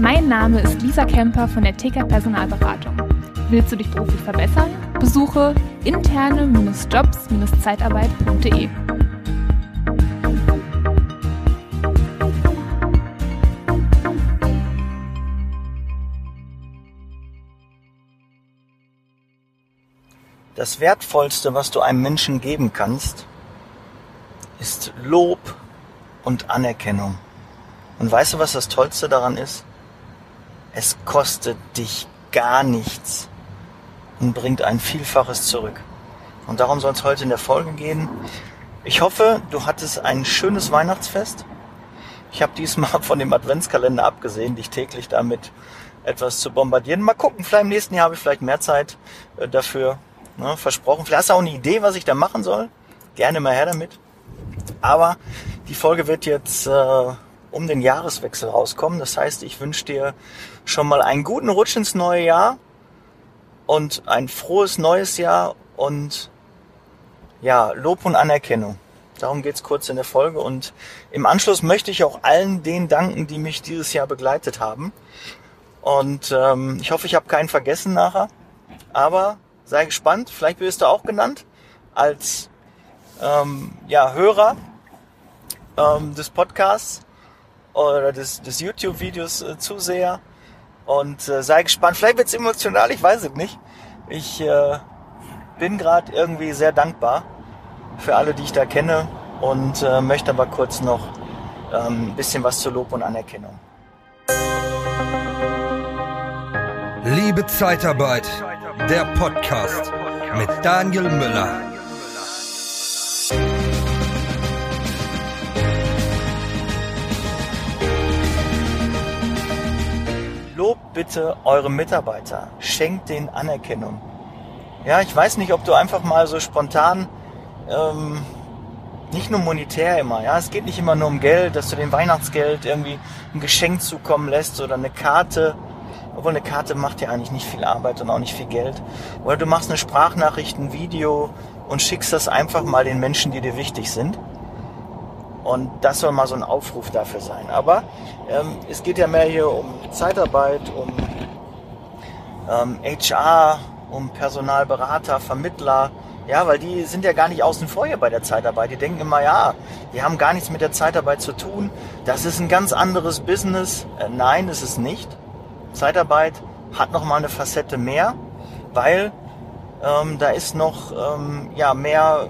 Mein Name ist Lisa Kemper von der TK Personalberatung. Willst du dich beruflich verbessern? Besuche interne-jobs-zeitarbeit.de. Das Wertvollste, was du einem Menschen geben kannst, ist Lob und Anerkennung. Und weißt du, was das Tollste daran ist? Es kostet dich gar nichts und bringt ein Vielfaches zurück. Und darum soll es heute in der Folge gehen. Ich hoffe, du hattest ein schönes Weihnachtsfest. Ich habe diesmal von dem Adventskalender abgesehen, dich täglich damit etwas zu bombardieren. Mal gucken, vielleicht im nächsten Jahr habe ich vielleicht mehr Zeit äh, dafür. Ne, versprochen. Vielleicht hast du auch eine Idee, was ich da machen soll. Gerne mal her damit. Aber die Folge wird jetzt äh, um den Jahreswechsel rauskommen. Das heißt, ich wünsche dir schon mal einen guten Rutsch ins neue Jahr und ein frohes neues Jahr und ja, Lob und Anerkennung. Darum geht's kurz in der Folge und im Anschluss möchte ich auch allen denen danken, die mich dieses Jahr begleitet haben. Und ähm, ich hoffe, ich habe keinen vergessen nachher. Aber sei gespannt, vielleicht wirst du auch genannt als ähm, ja, Hörer ähm, des Podcasts oder des, des YouTube-Videos äh, Zuseher. Und äh, sei gespannt. Vielleicht wird's emotional, ich weiß es nicht. Ich äh, bin gerade irgendwie sehr dankbar für alle, die ich da kenne und äh, möchte aber kurz noch ähm, ein bisschen was zu Lob und Anerkennung. Liebe Zeitarbeit, der Podcast mit Daniel Müller. Bitte eure Mitarbeiter, schenkt denen Anerkennung. Ja, ich weiß nicht, ob du einfach mal so spontan, ähm, nicht nur monetär immer, ja, es geht nicht immer nur um Geld, dass du dem Weihnachtsgeld irgendwie ein Geschenk zukommen lässt oder eine Karte, obwohl eine Karte macht ja eigentlich nicht viel Arbeit und auch nicht viel Geld. Oder du machst eine Sprachnachricht, ein Video und schickst das einfach mal den Menschen, die dir wichtig sind. Und das soll mal so ein Aufruf dafür sein. Aber ähm, es geht ja mehr hier um Zeitarbeit, um ähm, HR, um Personalberater, Vermittler. Ja, weil die sind ja gar nicht außen vor hier bei der Zeitarbeit. Die denken immer, ja, die haben gar nichts mit der Zeitarbeit zu tun. Das ist ein ganz anderes Business. Äh, nein, ist es nicht. Zeitarbeit hat noch mal eine Facette mehr, weil ähm, da ist noch ähm, ja mehr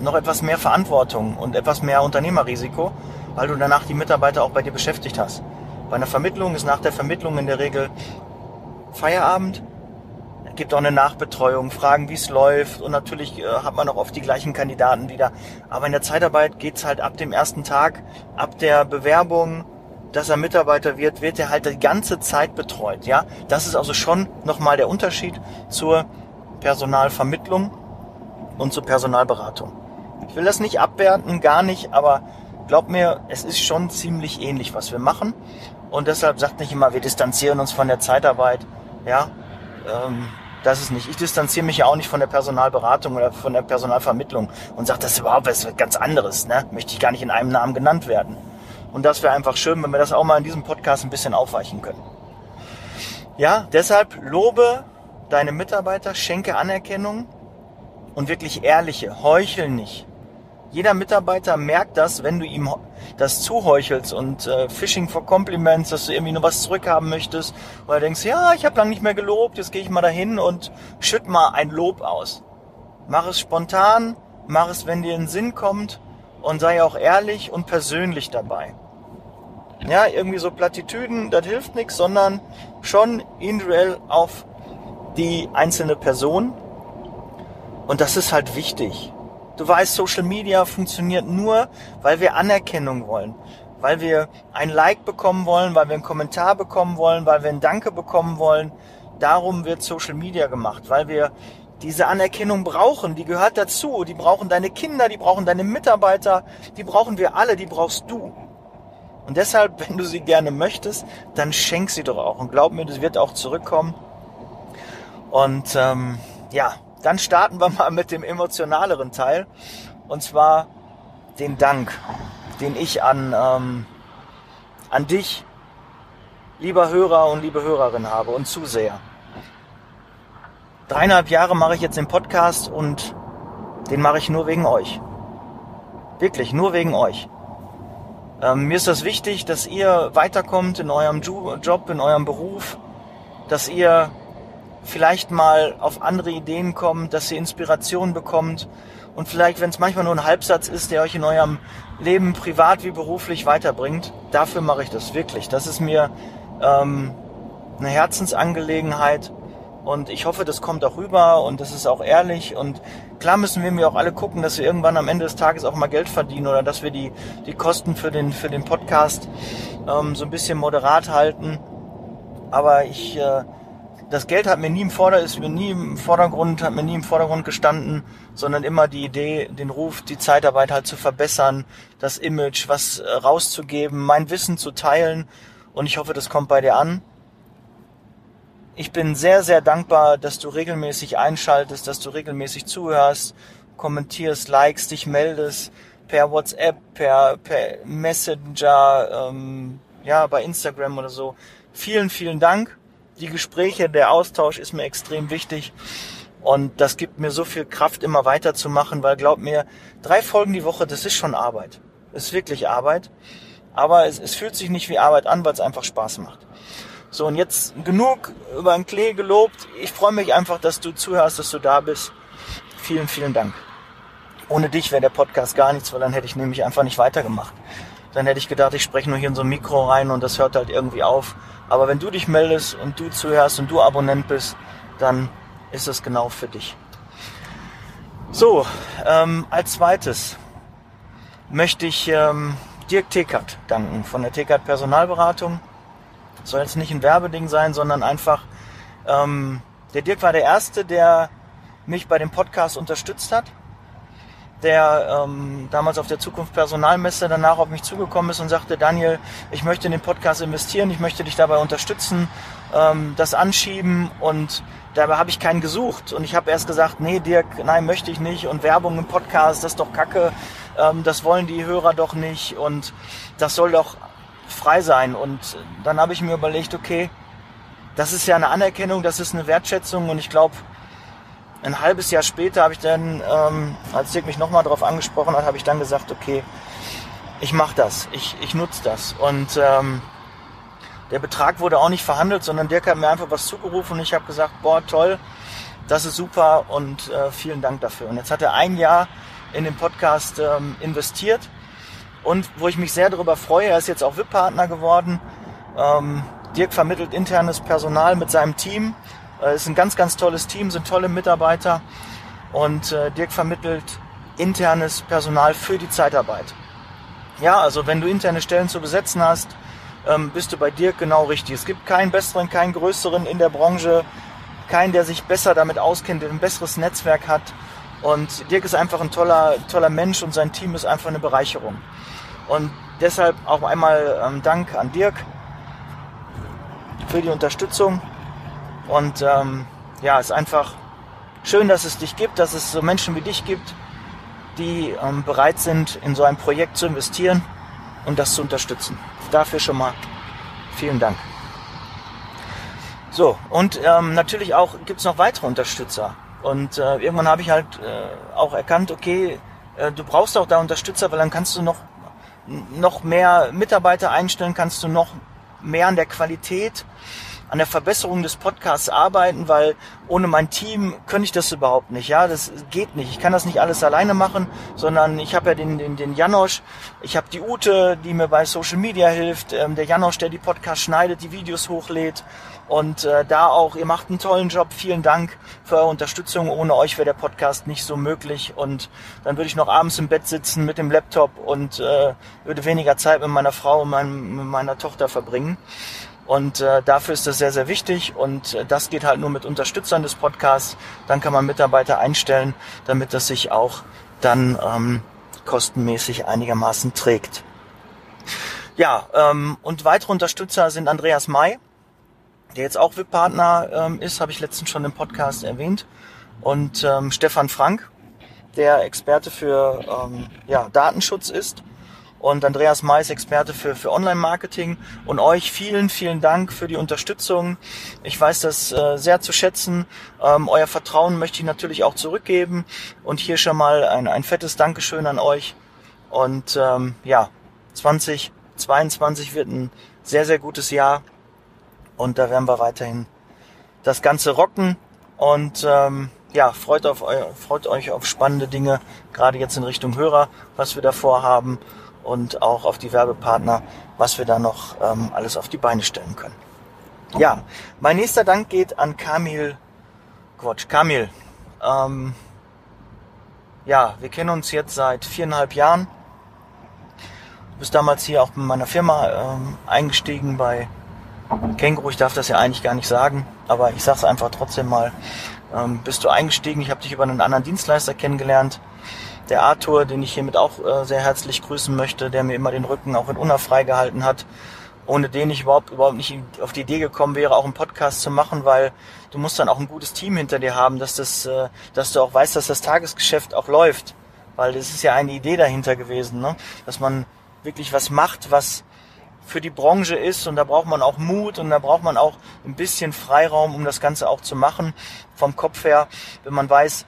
noch etwas mehr Verantwortung und etwas mehr Unternehmerrisiko, weil du danach die Mitarbeiter auch bei dir beschäftigt hast. Bei einer Vermittlung ist nach der Vermittlung in der Regel Feierabend. Es gibt auch eine Nachbetreuung, Fragen, wie es läuft und natürlich äh, hat man auch oft die gleichen Kandidaten wieder. Aber in der Zeitarbeit geht's halt ab dem ersten Tag, ab der Bewerbung, dass er Mitarbeiter wird, wird er halt die ganze Zeit betreut. Ja, das ist also schon nochmal der Unterschied zur Personalvermittlung und zur Personalberatung. Ich will das nicht abwerten, gar nicht, aber glaub mir, es ist schon ziemlich ähnlich, was wir machen. Und deshalb sagt nicht immer, wir distanzieren uns von der Zeitarbeit. Ja, ähm, das ist nicht. Ich distanziere mich ja auch nicht von der Personalberatung oder von der Personalvermittlung und sage, das ist überhaupt was ganz anderes. Ne? Möchte ich gar nicht in einem Namen genannt werden. Und das wäre einfach schön, wenn wir das auch mal in diesem Podcast ein bisschen aufweichen können. Ja, deshalb lobe deine Mitarbeiter, schenke Anerkennung und wirklich ehrliche, heuchel nicht. Jeder Mitarbeiter merkt das, wenn du ihm das zuheuchelst und äh, Phishing for Compliments, dass du irgendwie nur was zurückhaben möchtest, weil du denkst, ja, ich habe lange nicht mehr gelobt, jetzt gehe ich mal dahin und schütt mal ein Lob aus. Mach es spontan, mach es, wenn dir in den Sinn kommt und sei auch ehrlich und persönlich dabei. Ja, irgendwie so Plattitüden, das hilft nichts, sondern schon individuell auf die einzelne Person. Und das ist halt wichtig. Du weißt, Social Media funktioniert nur, weil wir Anerkennung wollen. Weil wir ein Like bekommen wollen, weil wir einen Kommentar bekommen wollen, weil wir ein Danke bekommen wollen. Darum wird Social Media gemacht, weil wir diese Anerkennung brauchen. Die gehört dazu. Die brauchen deine Kinder, die brauchen deine Mitarbeiter, die brauchen wir alle, die brauchst du. Und deshalb, wenn du sie gerne möchtest, dann schenk sie doch auch. Und glaub mir, das wird auch zurückkommen. Und ähm, ja, dann starten wir mal mit dem emotionaleren Teil. Und zwar den Dank, den ich an, ähm, an dich, lieber Hörer und liebe Hörerin habe und Zuseher. Dreieinhalb Jahre mache ich jetzt den Podcast und den mache ich nur wegen euch. Wirklich, nur wegen euch. Ähm, mir ist das wichtig, dass ihr weiterkommt in eurem Job, in eurem Beruf, dass ihr vielleicht mal auf andere Ideen kommt, dass ihr Inspiration bekommt und vielleicht, wenn es manchmal nur ein Halbsatz ist, der euch in eurem Leben privat wie beruflich weiterbringt, dafür mache ich das wirklich. Das ist mir ähm, eine Herzensangelegenheit und ich hoffe, das kommt auch rüber und das ist auch ehrlich. Und klar müssen wir mir auch alle gucken, dass wir irgendwann am Ende des Tages auch mal Geld verdienen oder dass wir die, die Kosten für den, für den Podcast ähm, so ein bisschen moderat halten. Aber ich, äh, das Geld hat mir nie im Vorder, ist mir nie im Vordergrund, hat mir nie im Vordergrund gestanden, sondern immer die Idee, den Ruf, die Zeitarbeit halt zu verbessern, das Image, was äh, rauszugeben, mein Wissen zu teilen. Und ich hoffe, das kommt bei dir an. Ich bin sehr, sehr dankbar, dass du regelmäßig einschaltest, dass du regelmäßig zuhörst, kommentierst, likest, dich meldest per WhatsApp, per, per Messenger, ähm, ja, bei Instagram oder so. Vielen, vielen Dank. Die Gespräche, der Austausch ist mir extrem wichtig. Und das gibt mir so viel Kraft, immer weiterzumachen, weil glaub mir, drei Folgen die Woche, das ist schon Arbeit. Das ist wirklich Arbeit. Aber es, es fühlt sich nicht wie Arbeit an, weil es einfach Spaß macht. So, und jetzt genug über den Klee gelobt. Ich freue mich einfach, dass du zuhörst, dass du da bist. Vielen, vielen Dank. Ohne dich wäre der Podcast gar nichts, weil dann hätte ich nämlich einfach nicht weitergemacht. Dann hätte ich gedacht, ich spreche nur hier in so ein Mikro rein und das hört halt irgendwie auf. Aber wenn du dich meldest und du zuhörst und du Abonnent bist, dann ist es genau für dich. So, ähm, als zweites möchte ich ähm, Dirk Tekert danken von der Tekert Personalberatung soll jetzt nicht ein Werbeding sein, sondern einfach, ähm, der Dirk war der Erste, der mich bei dem Podcast unterstützt hat, der ähm, damals auf der Zukunft Personalmesse danach auf mich zugekommen ist und sagte, Daniel, ich möchte in den Podcast investieren, ich möchte dich dabei unterstützen, ähm, das anschieben. Und dabei habe ich keinen gesucht. Und ich habe erst gesagt, nee Dirk, nein, möchte ich nicht. Und Werbung im Podcast, das ist doch Kacke, ähm, das wollen die Hörer doch nicht. Und das soll doch frei sein. Und dann habe ich mir überlegt, okay, das ist ja eine Anerkennung, das ist eine Wertschätzung. Und ich glaube, ein halbes Jahr später habe ich dann, ähm, als Dirk mich nochmal darauf angesprochen hat, habe ich dann gesagt, okay, ich mache das, ich, ich nutze das. Und ähm, der Betrag wurde auch nicht verhandelt, sondern Dirk hat mir einfach was zugerufen und ich habe gesagt, boah, toll, das ist super und äh, vielen Dank dafür. Und jetzt hat er ein Jahr in den Podcast ähm, investiert und wo ich mich sehr darüber freue, er ist jetzt auch VIP-Partner geworden. Ähm, Dirk vermittelt internes Personal mit seinem Team. Es äh, ist ein ganz, ganz tolles Team, sind tolle Mitarbeiter. Und äh, Dirk vermittelt internes Personal für die Zeitarbeit. Ja, also wenn du interne Stellen zu besetzen hast, ähm, bist du bei Dirk genau richtig. Es gibt keinen besseren, keinen größeren in der Branche, keinen, der sich besser damit auskennt, der ein besseres Netzwerk hat. Und Dirk ist einfach ein toller, toller Mensch und sein Team ist einfach eine Bereicherung. Und deshalb auch einmal ähm, Dank an Dirk für die Unterstützung. Und ähm, ja, ist einfach schön, dass es dich gibt, dass es so Menschen wie dich gibt, die ähm, bereit sind, in so ein Projekt zu investieren und das zu unterstützen. Dafür schon mal vielen Dank. So, und ähm, natürlich auch gibt es noch weitere Unterstützer. Und äh, irgendwann habe ich halt äh, auch erkannt, okay, äh, du brauchst auch da Unterstützer, weil dann kannst du noch noch mehr Mitarbeiter einstellen, kannst du noch mehr an der Qualität, an der Verbesserung des Podcasts arbeiten, weil ohne mein Team könnte ich das überhaupt nicht. Ja, das geht nicht. Ich kann das nicht alles alleine machen, sondern ich habe ja den, den, den Janosch, ich habe die Ute, die mir bei Social Media hilft, ähm, der Janosch, der die Podcasts schneidet, die Videos hochlädt und äh, da auch, ihr macht einen tollen Job. Vielen Dank für eure Unterstützung. Ohne euch wäre der Podcast nicht so möglich. Und dann würde ich noch abends im Bett sitzen mit dem Laptop und äh, würde weniger Zeit mit meiner Frau und mein, mit meiner Tochter verbringen. Und äh, dafür ist das sehr, sehr wichtig. Und äh, das geht halt nur mit Unterstützern des Podcasts. Dann kann man Mitarbeiter einstellen, damit das sich auch dann ähm, kostenmäßig einigermaßen trägt. Ja, ähm, und weitere Unterstützer sind Andreas May der jetzt auch VIP-Partner ähm, ist, habe ich letztens schon im Podcast erwähnt. Und ähm, Stefan Frank, der Experte für ähm, ja, Datenschutz ist. Und Andreas Mais, Experte für, für Online-Marketing. Und euch vielen, vielen Dank für die Unterstützung. Ich weiß das äh, sehr zu schätzen. Ähm, euer Vertrauen möchte ich natürlich auch zurückgeben. Und hier schon mal ein, ein fettes Dankeschön an euch. Und ähm, ja, 2022 wird ein sehr, sehr gutes Jahr. Und da werden wir weiterhin das Ganze rocken. Und ähm, ja, freut, auf, freut euch auf spannende Dinge, gerade jetzt in Richtung Hörer, was wir da vorhaben und auch auf die Werbepartner, was wir da noch ähm, alles auf die Beine stellen können. Ja, mein nächster Dank geht an Kamil Quatsch, Kamil. Ähm, ja, wir kennen uns jetzt seit viereinhalb Jahren. Du bist damals hier auch in meiner Firma ähm, eingestiegen bei Känguru. Ich darf das ja eigentlich gar nicht sagen, aber ich sag's einfach trotzdem mal. Ähm, bist du eingestiegen? Ich habe dich über einen anderen Dienstleister kennengelernt der Arthur, den ich hiermit auch äh, sehr herzlich grüßen möchte, der mir immer den Rücken auch in Unna freigehalten hat, ohne den ich überhaupt, überhaupt nicht auf die Idee gekommen wäre, auch einen Podcast zu machen, weil du musst dann auch ein gutes Team hinter dir haben, dass das, äh, dass du auch weißt, dass das Tagesgeschäft auch läuft. Weil das ist ja eine Idee dahinter gewesen, ne? dass man wirklich was macht, was für die Branche ist und da braucht man auch Mut und da braucht man auch ein bisschen Freiraum, um das Ganze auch zu machen. Vom Kopf her, wenn man weiß,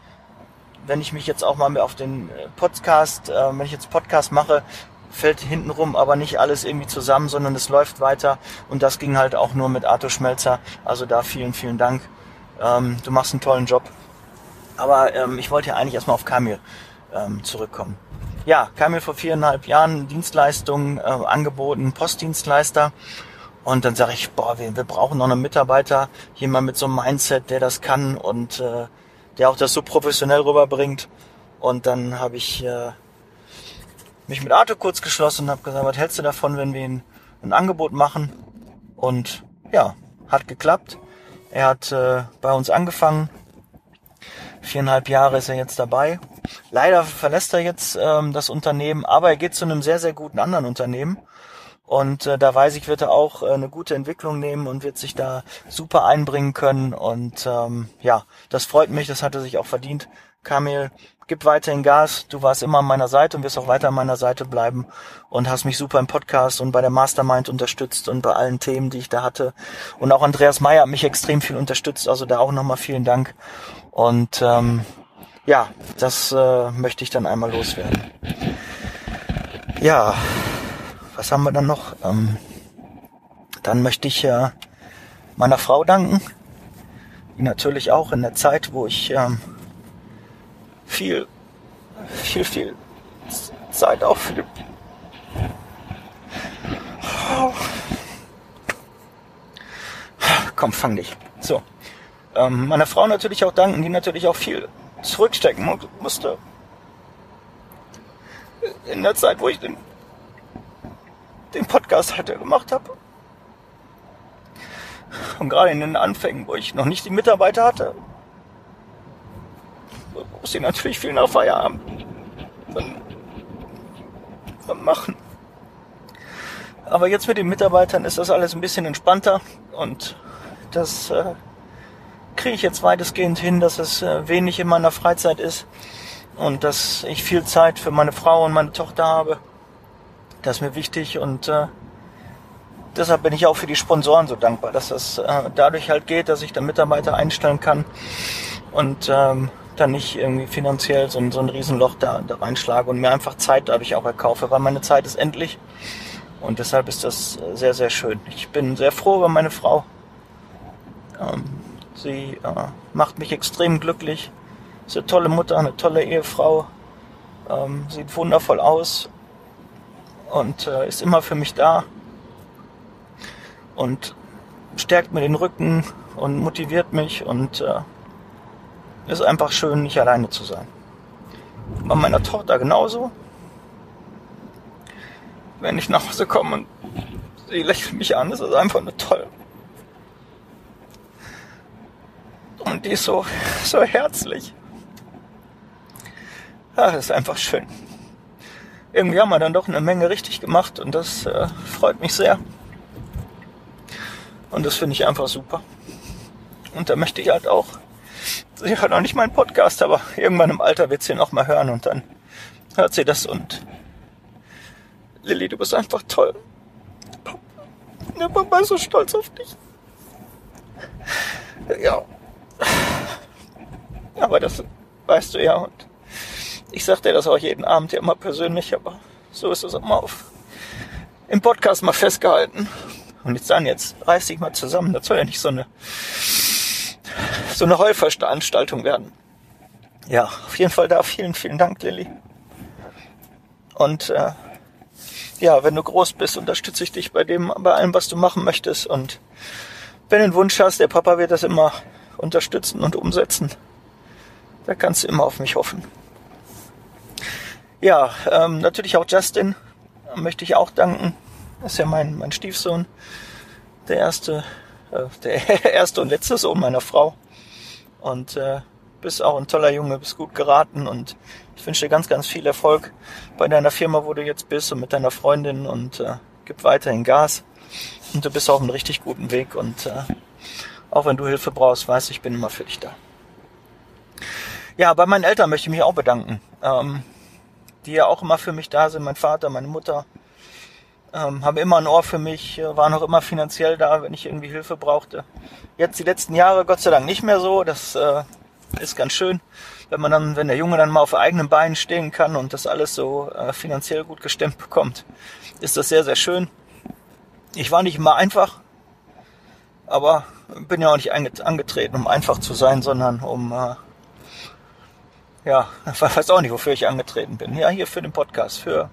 wenn ich mich jetzt auch mal auf den äh, Podcast, äh, wenn ich jetzt Podcast mache, fällt hintenrum aber nicht alles irgendwie zusammen, sondern es läuft weiter. Und das ging halt auch nur mit Arthur Schmelzer. Also da vielen, vielen Dank. Ähm, du machst einen tollen Job. Aber ähm, ich wollte ja eigentlich erstmal auf Kamil ähm, zurückkommen. Ja, Kamil vor viereinhalb Jahren Dienstleistungen äh, angeboten, Postdienstleister. Und dann sage ich, boah, wir, wir brauchen noch einen Mitarbeiter, jemand mit so einem Mindset, der das kann und äh, der auch das so professionell rüberbringt. Und dann habe ich äh, mich mit Arthur kurz geschlossen und habe gesagt, was hältst du davon, wenn wir ihn ein Angebot machen? Und ja, hat geklappt. Er hat äh, bei uns angefangen. Viereinhalb Jahre ist er jetzt dabei. Leider verlässt er jetzt ähm, das Unternehmen, aber er geht zu einem sehr, sehr guten anderen Unternehmen. Und äh, da weiß ich, wird er auch äh, eine gute Entwicklung nehmen und wird sich da super einbringen können. Und ähm, ja, das freut mich, das hat er sich auch verdient. Kamil, gib weiterhin Gas. Du warst immer an meiner Seite und wirst auch weiter an meiner Seite bleiben und hast mich super im Podcast und bei der Mastermind unterstützt und bei allen Themen, die ich da hatte. Und auch Andreas Meyer hat mich extrem viel unterstützt, also da auch nochmal vielen Dank. Und ähm, ja, das äh, möchte ich dann einmal loswerden. Ja, was haben wir dann noch? Ähm, dann möchte ich äh, meiner Frau danken, die natürlich auch in der Zeit, wo ich ähm, viel, viel, viel Zeit auch für die Komm, fang dich. So. Ähm, meiner Frau natürlich auch danken, die natürlich auch viel zurückstecken musste. In der Zeit, wo ich den den Podcast halt gemacht habe. Und gerade in den Anfängen, wo ich noch nicht die Mitarbeiter hatte, muss ich natürlich viel nach Feierabend machen. Aber jetzt mit den Mitarbeitern ist das alles ein bisschen entspannter und das äh, kriege ich jetzt weitestgehend hin, dass es äh, wenig in meiner Freizeit ist und dass ich viel Zeit für meine Frau und meine Tochter habe. Das ist mir wichtig und äh, deshalb bin ich auch für die Sponsoren so dankbar, dass das äh, dadurch halt geht, dass ich dann Mitarbeiter einstellen kann und ähm, dann nicht irgendwie finanziell so, so ein Riesenloch da, da reinschlage und mir einfach Zeit dadurch auch erkaufe, weil meine Zeit ist endlich. Und deshalb ist das sehr, sehr schön. Ich bin sehr froh über meine Frau. Ähm, sie äh, macht mich extrem glücklich. Ist eine tolle Mutter, eine tolle Ehefrau. Ähm, sieht wundervoll aus und äh, ist immer für mich da und stärkt mir den Rücken und motiviert mich und äh, ist einfach schön, nicht alleine zu sein. Bei meiner Tochter genauso. Wenn ich nach Hause komme und sie lächelt mich an, ist das einfach nur toll. Und die ist so, so herzlich. Ja, das ist einfach schön irgendwie haben wir dann doch eine Menge richtig gemacht und das äh, freut mich sehr. Und das finde ich einfach super. Und da möchte ich halt auch, sie hört noch nicht meinen Podcast, aber irgendwann im Alter wird sie noch mal hören und dann hört sie das und Lilly, du bist einfach toll. Der Papa ist so stolz auf dich. Ja. Aber das weißt du ja und ich sag dir das auch jeden Abend ja immer persönlich, aber so ist es immer auf im Podcast mal festgehalten. Und jetzt dann, jetzt reiß dich mal zusammen. Das soll ja nicht so eine so eine Heulveranstaltung werden. Ja, auf jeden Fall da vielen, vielen Dank, Lilly. Und äh, ja, wenn du groß bist, unterstütze ich dich bei dem, bei allem, was du machen möchtest. Und wenn du einen Wunsch hast, der Papa wird das immer unterstützen und umsetzen. Da kannst du immer auf mich hoffen. Ja, ähm, natürlich auch Justin möchte ich auch danken. Das ist ja mein, mein Stiefsohn. Der erste, äh, der erste und letzte Sohn meiner Frau. Und äh, bist auch ein toller Junge, bist gut geraten und ich wünsche dir ganz, ganz viel Erfolg bei deiner Firma, wo du jetzt bist und mit deiner Freundin und äh, gib weiterhin Gas. Und du bist auf einem richtig guten Weg und äh, auch wenn du Hilfe brauchst, weißt ich bin immer für dich da. Ja, bei meinen Eltern möchte ich mich auch bedanken, ähm, die ja auch immer für mich da sind. Mein Vater, meine Mutter ähm, haben immer ein Ohr für mich, äh, waren auch immer finanziell da, wenn ich irgendwie Hilfe brauchte. Jetzt die letzten Jahre Gott sei Dank nicht mehr so. Das äh, ist ganz schön, wenn man dann, wenn der Junge dann mal auf eigenen Beinen stehen kann und das alles so äh, finanziell gut gestemmt bekommt, ist das sehr, sehr schön. Ich war nicht immer einfach, aber bin ja auch nicht angetreten, um einfach zu sein, sondern um, äh, ja, weiß auch nicht, wofür ich angetreten bin. Ja, hier für den Podcast, für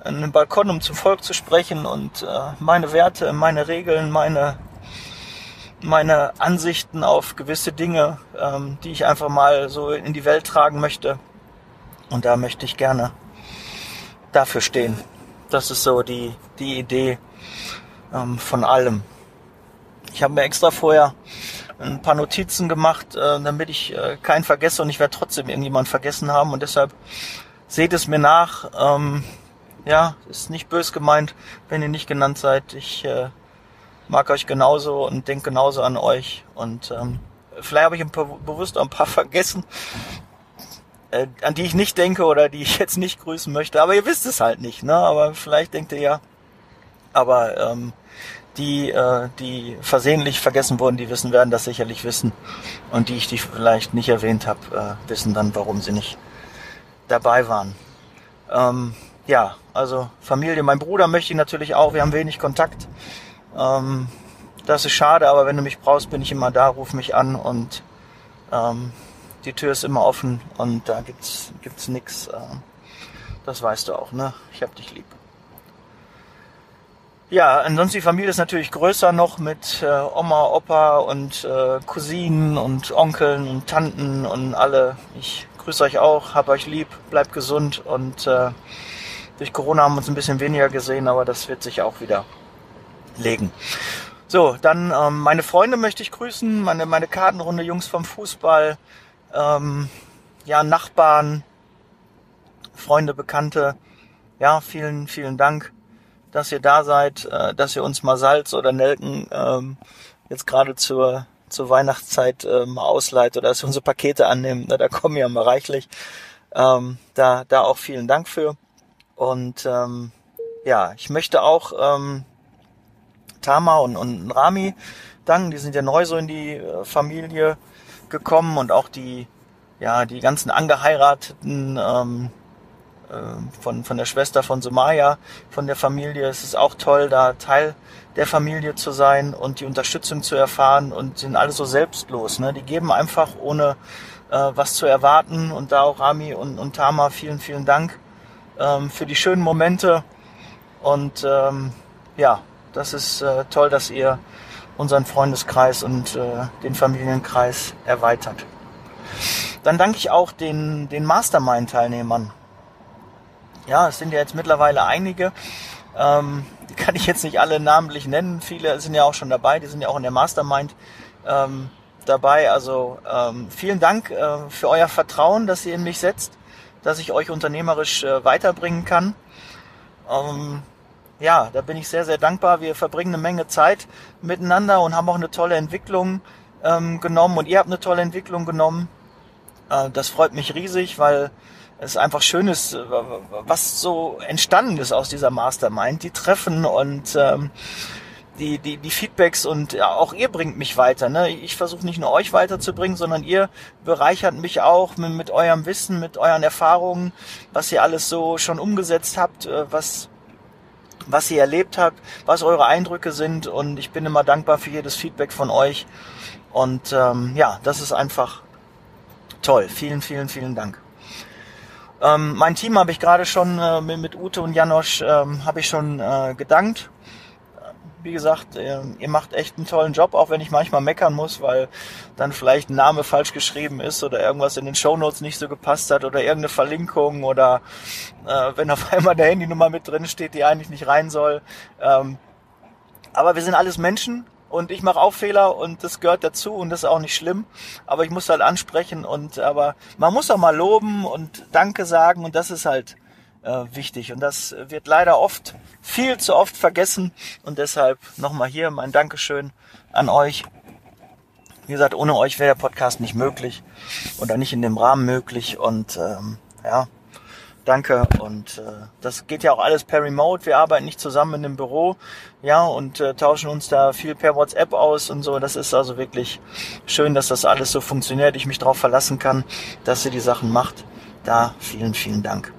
einen Balkon, um zum Volk zu sprechen und äh, meine Werte, meine Regeln, meine meine Ansichten auf gewisse Dinge, ähm, die ich einfach mal so in die Welt tragen möchte. Und da möchte ich gerne dafür stehen. Das ist so die, die Idee ähm, von allem. Ich habe mir extra vorher ein paar Notizen gemacht, äh, damit ich äh, keinen vergesse und ich werde trotzdem irgendjemand vergessen haben und deshalb seht es mir nach. Ähm, ja, ist nicht bös gemeint, wenn ihr nicht genannt seid. Ich äh, mag euch genauso und denke genauso an euch. Und ähm, vielleicht habe ich bewusst ein paar vergessen, an die ich nicht denke oder die ich jetzt nicht grüßen möchte. Aber ihr wisst es halt nicht, ne? Aber vielleicht denkt ihr ja. Aber ähm, die, äh, die versehentlich vergessen wurden, die wissen werden das sicherlich wissen. Und die ich die vielleicht nicht erwähnt habe, äh, wissen dann, warum sie nicht dabei waren. Ähm, ja, also Familie, mein Bruder möchte ich natürlich auch. Wir haben wenig Kontakt. Ähm, das ist schade, aber wenn du mich brauchst, bin ich immer da, ruf mich an und ähm, die Tür ist immer offen und da gibt's gibt's nix. Äh, das weißt du auch, ne? Ich hab dich lieb. Ja, ansonsten die Familie ist natürlich größer noch mit äh, Oma, Opa und äh, Cousinen und Onkeln und Tanten und alle. Ich grüße euch auch, hab euch lieb, bleibt gesund und äh, durch Corona haben wir uns ein bisschen weniger gesehen, aber das wird sich auch wieder legen. So, dann ähm, meine Freunde möchte ich grüßen, meine, meine Kartenrunde Jungs vom Fußball, ähm, ja, Nachbarn, Freunde, Bekannte. Ja, vielen, vielen Dank, dass ihr da seid, äh, dass ihr uns mal Salz oder Nelken ähm, jetzt gerade zur, zur Weihnachtszeit äh, mal ausleiht oder dass ihr unsere Pakete annimmt. Na, da kommen ja mal reichlich. Ähm, da, da auch vielen Dank für. Und ähm, ja, ich möchte auch ähm, Tama und, und Rami danken. Die sind ja neu so in die äh, Familie gekommen und auch die, ja, die ganzen Angeheirateten ähm, äh, von, von der Schwester von Sumaya, von der Familie. Es ist auch toll, da Teil der Familie zu sein und die Unterstützung zu erfahren und sind alle so selbstlos. Ne? Die geben einfach ohne äh, was zu erwarten und da auch Rami und, und Tama vielen, vielen Dank ähm, für die schönen Momente und ähm, ja, das ist äh, toll, dass ihr unseren Freundeskreis und äh, den Familienkreis erweitert. Dann danke ich auch den, den Mastermind-Teilnehmern. Ja, es sind ja jetzt mittlerweile einige. Ähm, kann ich jetzt nicht alle namentlich nennen. Viele sind ja auch schon dabei. Die sind ja auch in der Mastermind ähm, dabei. Also ähm, vielen Dank äh, für euer Vertrauen, dass ihr in mich setzt, dass ich euch unternehmerisch äh, weiterbringen kann. Ähm, ja, da bin ich sehr, sehr dankbar. Wir verbringen eine Menge Zeit miteinander und haben auch eine tolle Entwicklung ähm, genommen und ihr habt eine tolle Entwicklung genommen. Äh, das freut mich riesig, weil es ist einfach schönes, was so entstanden ist aus dieser Mastermind, die Treffen und ähm, die, die, die Feedbacks und ja, auch ihr bringt mich weiter. Ne? Ich versuche nicht nur euch weiterzubringen, sondern ihr bereichert mich auch mit, mit eurem Wissen, mit euren Erfahrungen, was ihr alles so schon umgesetzt habt, äh, was, was ihr erlebt habt, was eure Eindrücke sind und ich bin immer dankbar für jedes Feedback von euch. Und ähm, ja, das ist einfach toll. Vielen, vielen, vielen Dank. Ähm, mein Team habe ich gerade schon äh, mit Ute und Janosch ähm, habe ich schon äh, gedankt wie gesagt, ähm, ihr macht echt einen tollen Job, auch wenn ich manchmal meckern muss, weil dann vielleicht ein Name falsch geschrieben ist oder irgendwas in den Shownotes nicht so gepasst hat oder irgendeine Verlinkung oder äh, wenn auf einmal der Handynummer mit drin steht, die eigentlich nicht rein soll. Ähm, aber wir sind alles Menschen und ich mache auch Fehler und das gehört dazu und das ist auch nicht schlimm. Aber ich muss halt ansprechen und aber man muss auch mal loben und Danke sagen und das ist halt äh, wichtig. Und das wird leider oft, viel zu oft vergessen. Und deshalb nochmal hier mein Dankeschön an euch. Wie gesagt, ohne euch wäre der Podcast nicht möglich oder nicht in dem Rahmen möglich. Und ähm, ja, danke. Und äh, das geht ja auch alles per Remote. Wir arbeiten nicht zusammen in dem Büro, ja, und äh, tauschen uns da viel per WhatsApp aus und so. Das ist also wirklich schön, dass das alles so funktioniert. Ich mich darauf verlassen kann, dass sie die Sachen macht. Da vielen, vielen Dank.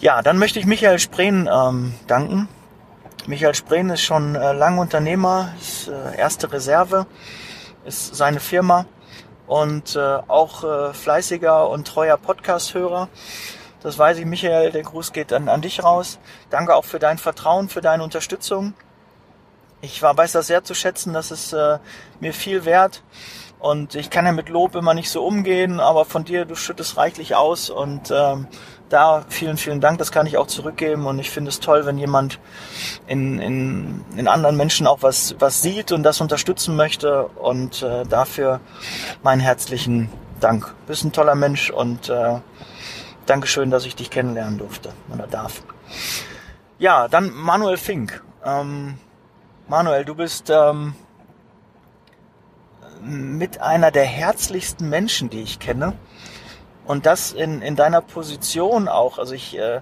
Ja, dann möchte ich Michael Spreen ähm, danken. Michael Spreen ist schon äh, lange Unternehmer, ist äh, erste Reserve, ist seine Firma und äh, auch äh, fleißiger und treuer Podcast-Hörer. Das weiß ich, Michael, der Gruß geht an, an dich raus. Danke auch für dein Vertrauen, für deine Unterstützung. Ich war, weiß das sehr zu schätzen, das ist äh, mir viel wert. Und ich kann ja mit Lob immer nicht so umgehen, aber von dir, du schüttest reichlich aus und ähm, da vielen, vielen Dank, das kann ich auch zurückgeben und ich finde es toll, wenn jemand in, in, in anderen Menschen auch was, was sieht und das unterstützen möchte und äh, dafür meinen herzlichen Dank. Du bist ein toller Mensch und äh, Dankeschön, dass ich dich kennenlernen durfte oder darf. Ja, dann Manuel Fink. Ähm, Manuel, du bist ähm, mit einer der herzlichsten Menschen, die ich kenne. Und das in, in deiner Position auch. Also ich, äh,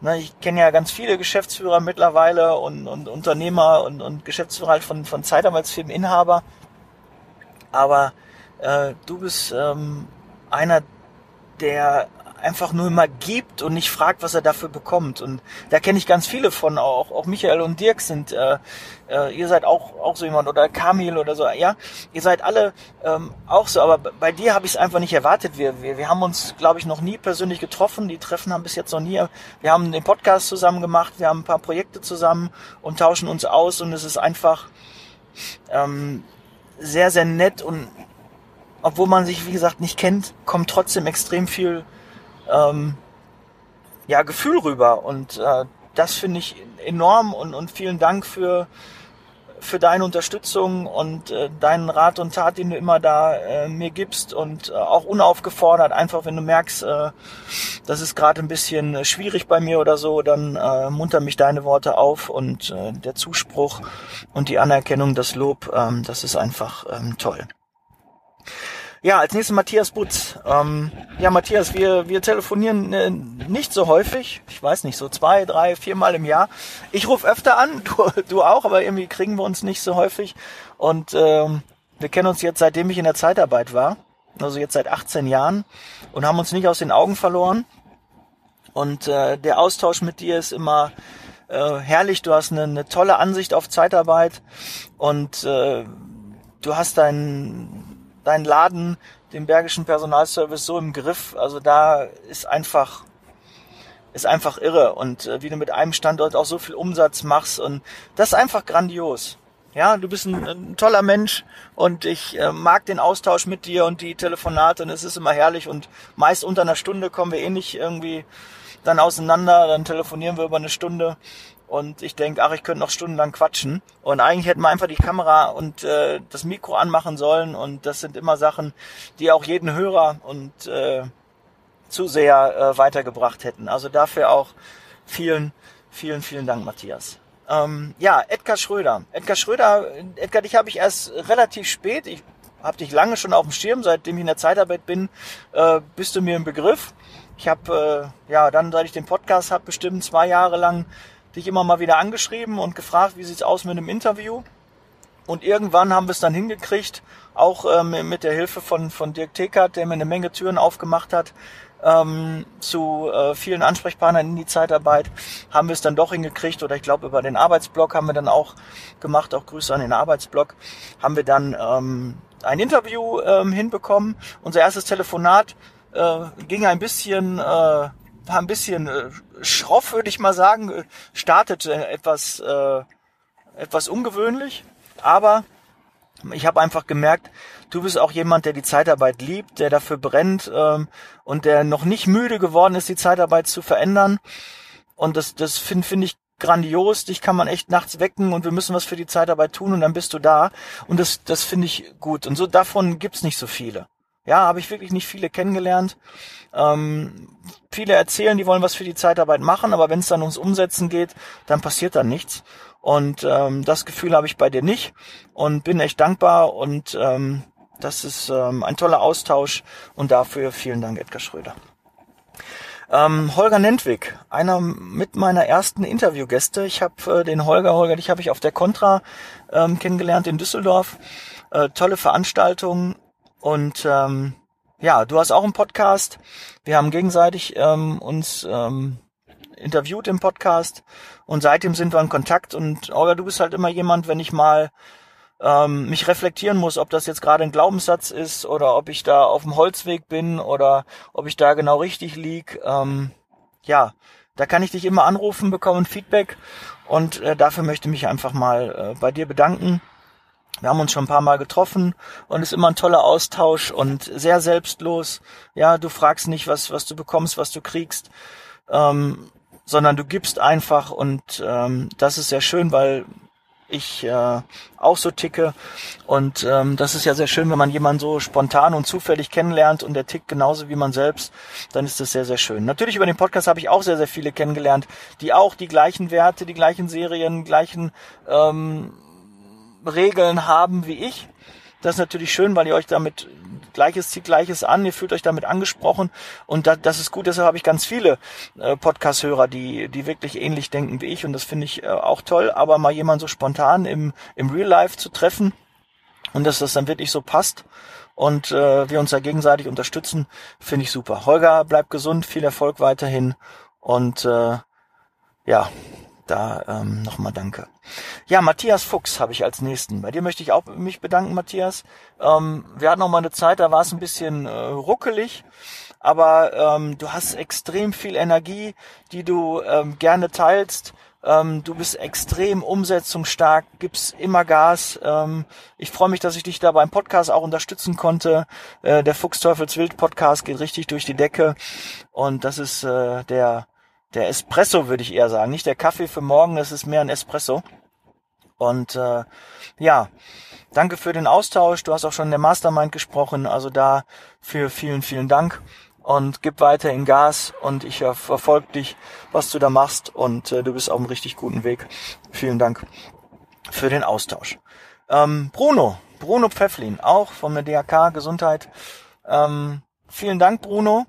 ne, ich kenne ja ganz viele Geschäftsführer mittlerweile und, und Unternehmer und, und Geschäftsführer halt von, von Zeitarbeitsfirmeninhaber. Aber äh, du bist ähm, einer, der einfach nur immer gibt und nicht fragt, was er dafür bekommt. Und da kenne ich ganz viele von, auch, auch Michael und Dirk sind, äh, äh, ihr seid auch, auch so jemand oder Kamil oder so, ja, ihr seid alle ähm, auch so, aber bei dir habe ich es einfach nicht erwartet. Wir, wir, wir haben uns, glaube ich, noch nie persönlich getroffen, die Treffen haben bis jetzt noch nie, wir haben den Podcast zusammen gemacht, wir haben ein paar Projekte zusammen und tauschen uns aus. Und es ist einfach ähm, sehr, sehr nett. Und obwohl man sich, wie gesagt, nicht kennt, kommt trotzdem extrem viel ähm, ja, Gefühl rüber. Und äh, das finde ich enorm und, und vielen Dank für, für deine Unterstützung und äh, deinen Rat und Tat, den du immer da äh, mir gibst und äh, auch unaufgefordert, einfach wenn du merkst, äh, das ist gerade ein bisschen schwierig bei mir oder so, dann äh, munter mich deine Worte auf und äh, der Zuspruch und die Anerkennung, das Lob, ähm, das ist einfach ähm, toll. Ja, als nächstes Matthias Butz. Ähm, ja, Matthias, wir, wir telefonieren äh, nicht so häufig. Ich weiß nicht, so zwei, drei, viermal im Jahr. Ich rufe öfter an, du, du auch, aber irgendwie kriegen wir uns nicht so häufig. Und ähm, wir kennen uns jetzt, seitdem ich in der Zeitarbeit war. Also jetzt seit 18 Jahren. Und haben uns nicht aus den Augen verloren. Und äh, der Austausch mit dir ist immer äh, herrlich. Du hast eine, eine tolle Ansicht auf Zeitarbeit. Und äh, du hast deinen deinen Laden, den Bergischen Personalservice so im Griff. Also da ist einfach ist einfach irre und äh, wie du mit einem Standort auch so viel Umsatz machst und das ist einfach grandios. Ja, du bist ein, ein toller Mensch und ich äh, mag den Austausch mit dir und die Telefonate und es ist immer herrlich und meist unter einer Stunde kommen wir eh nicht irgendwie dann auseinander, dann telefonieren wir über eine Stunde und ich denke, ach, ich könnte noch stundenlang quatschen. Und eigentlich hätten wir einfach die Kamera und äh, das Mikro anmachen sollen. Und das sind immer Sachen, die auch jeden Hörer und äh, Zuseher äh, weitergebracht hätten. Also dafür auch vielen, vielen, vielen Dank, Matthias. Ähm, ja, Edgar Schröder. Edgar Schröder, Edgar, dich habe ich erst relativ spät. Ich habe dich lange schon auf dem Schirm, seitdem ich in der Zeitarbeit bin, äh, bist du mir im Begriff. Ich habe äh, ja dann, seit ich den Podcast habe, bestimmt zwei Jahre lang dich immer mal wieder angeschrieben und gefragt, wie sieht's aus mit einem Interview. Und irgendwann haben wir es dann hingekriegt, auch ähm, mit der Hilfe von, von Dirk Tekert, der mir eine Menge Türen aufgemacht hat, ähm, zu äh, vielen Ansprechpartnern in die Zeitarbeit, haben wir es dann doch hingekriegt, oder ich glaube über den Arbeitsblock haben wir dann auch gemacht, auch Grüße an den Arbeitsblock, haben wir dann ähm, ein Interview ähm, hinbekommen. Unser erstes Telefonat äh, ging ein bisschen, äh, war ein bisschen äh, schroff, würde ich mal sagen, startete etwas, äh, etwas ungewöhnlich, aber ich habe einfach gemerkt, du bist auch jemand, der die Zeitarbeit liebt, der dafür brennt ähm, und der noch nicht müde geworden ist, die Zeitarbeit zu verändern. Und das, das finde find ich grandios. Dich kann man echt nachts wecken und wir müssen was für die Zeitarbeit tun und dann bist du da. Und das, das finde ich gut. Und so davon gibt's nicht so viele. Ja, habe ich wirklich nicht viele kennengelernt. Ähm, viele erzählen, die wollen was für die Zeitarbeit machen, aber wenn es dann ums Umsetzen geht, dann passiert dann nichts. Und ähm, das Gefühl habe ich bei dir nicht und bin echt dankbar und ähm, das ist ähm, ein toller Austausch und dafür vielen Dank, Edgar Schröder. Ähm, Holger Nentwig, einer mit meiner ersten Interviewgäste. Ich habe äh, den Holger, Holger, dich habe ich auf der Contra ähm, kennengelernt in Düsseldorf. Äh, tolle Veranstaltung und ähm, ja, du hast auch einen Podcast. Wir haben gegenseitig ähm, uns ähm, interviewt im Podcast und seitdem sind wir in Kontakt und Olga, du bist halt immer jemand, wenn ich mal ähm, mich reflektieren muss, ob das jetzt gerade ein Glaubenssatz ist oder ob ich da auf dem Holzweg bin oder ob ich da genau richtig lieg. Ähm, ja, da kann ich dich immer anrufen, bekommen Feedback und äh, dafür möchte ich mich einfach mal äh, bei dir bedanken. Wir haben uns schon ein paar Mal getroffen und es ist immer ein toller Austausch und sehr selbstlos. Ja, du fragst nicht, was, was du bekommst, was du kriegst, ähm, sondern du gibst einfach und ähm, das ist sehr schön, weil ich äh, auch so ticke. Und ähm, das ist ja sehr schön, wenn man jemanden so spontan und zufällig kennenlernt und der tickt genauso wie man selbst, dann ist das sehr, sehr schön. Natürlich über den Podcast habe ich auch sehr, sehr viele kennengelernt, die auch die gleichen Werte, die gleichen Serien, gleichen ähm, Regeln haben wie ich. Das ist natürlich schön, weil ihr euch damit Gleiches zieht Gleiches an, ihr fühlt euch damit angesprochen. Und da, das ist gut, deshalb habe ich ganz viele äh, Podcast-Hörer, die, die wirklich ähnlich denken wie ich. Und das finde ich äh, auch toll, aber mal jemand so spontan im, im Real Life zu treffen und dass das dann wirklich so passt und äh, wir uns da gegenseitig unterstützen, finde ich super. Holger, bleib gesund, viel Erfolg weiterhin. Und äh, ja, da ähm, nochmal danke. Ja, Matthias Fuchs habe ich als nächsten. Bei dir möchte ich auch mich bedanken, Matthias. Ähm, wir hatten noch mal eine Zeit, da war es ein bisschen äh, ruckelig, aber ähm, du hast extrem viel Energie, die du ähm, gerne teilst. Ähm, du bist extrem umsetzungsstark, gibst immer Gas. Ähm, ich freue mich, dass ich dich da beim Podcast auch unterstützen konnte. Äh, der Fuchsteufelswild Podcast geht richtig durch die Decke und das ist äh, der der Espresso, würde ich eher sagen. Nicht der Kaffee für morgen, das ist mehr ein Espresso. Und äh, ja, danke für den Austausch. Du hast auch schon in der Mastermind gesprochen. Also da für vielen, vielen Dank. Und gib weiter in Gas und ich verfolge dich, was du da machst. Und äh, du bist auf einem richtig guten Weg. Vielen Dank für den Austausch. Ähm, Bruno, Bruno Pfefflin, auch von der DAK Gesundheit. Ähm, vielen Dank, Bruno.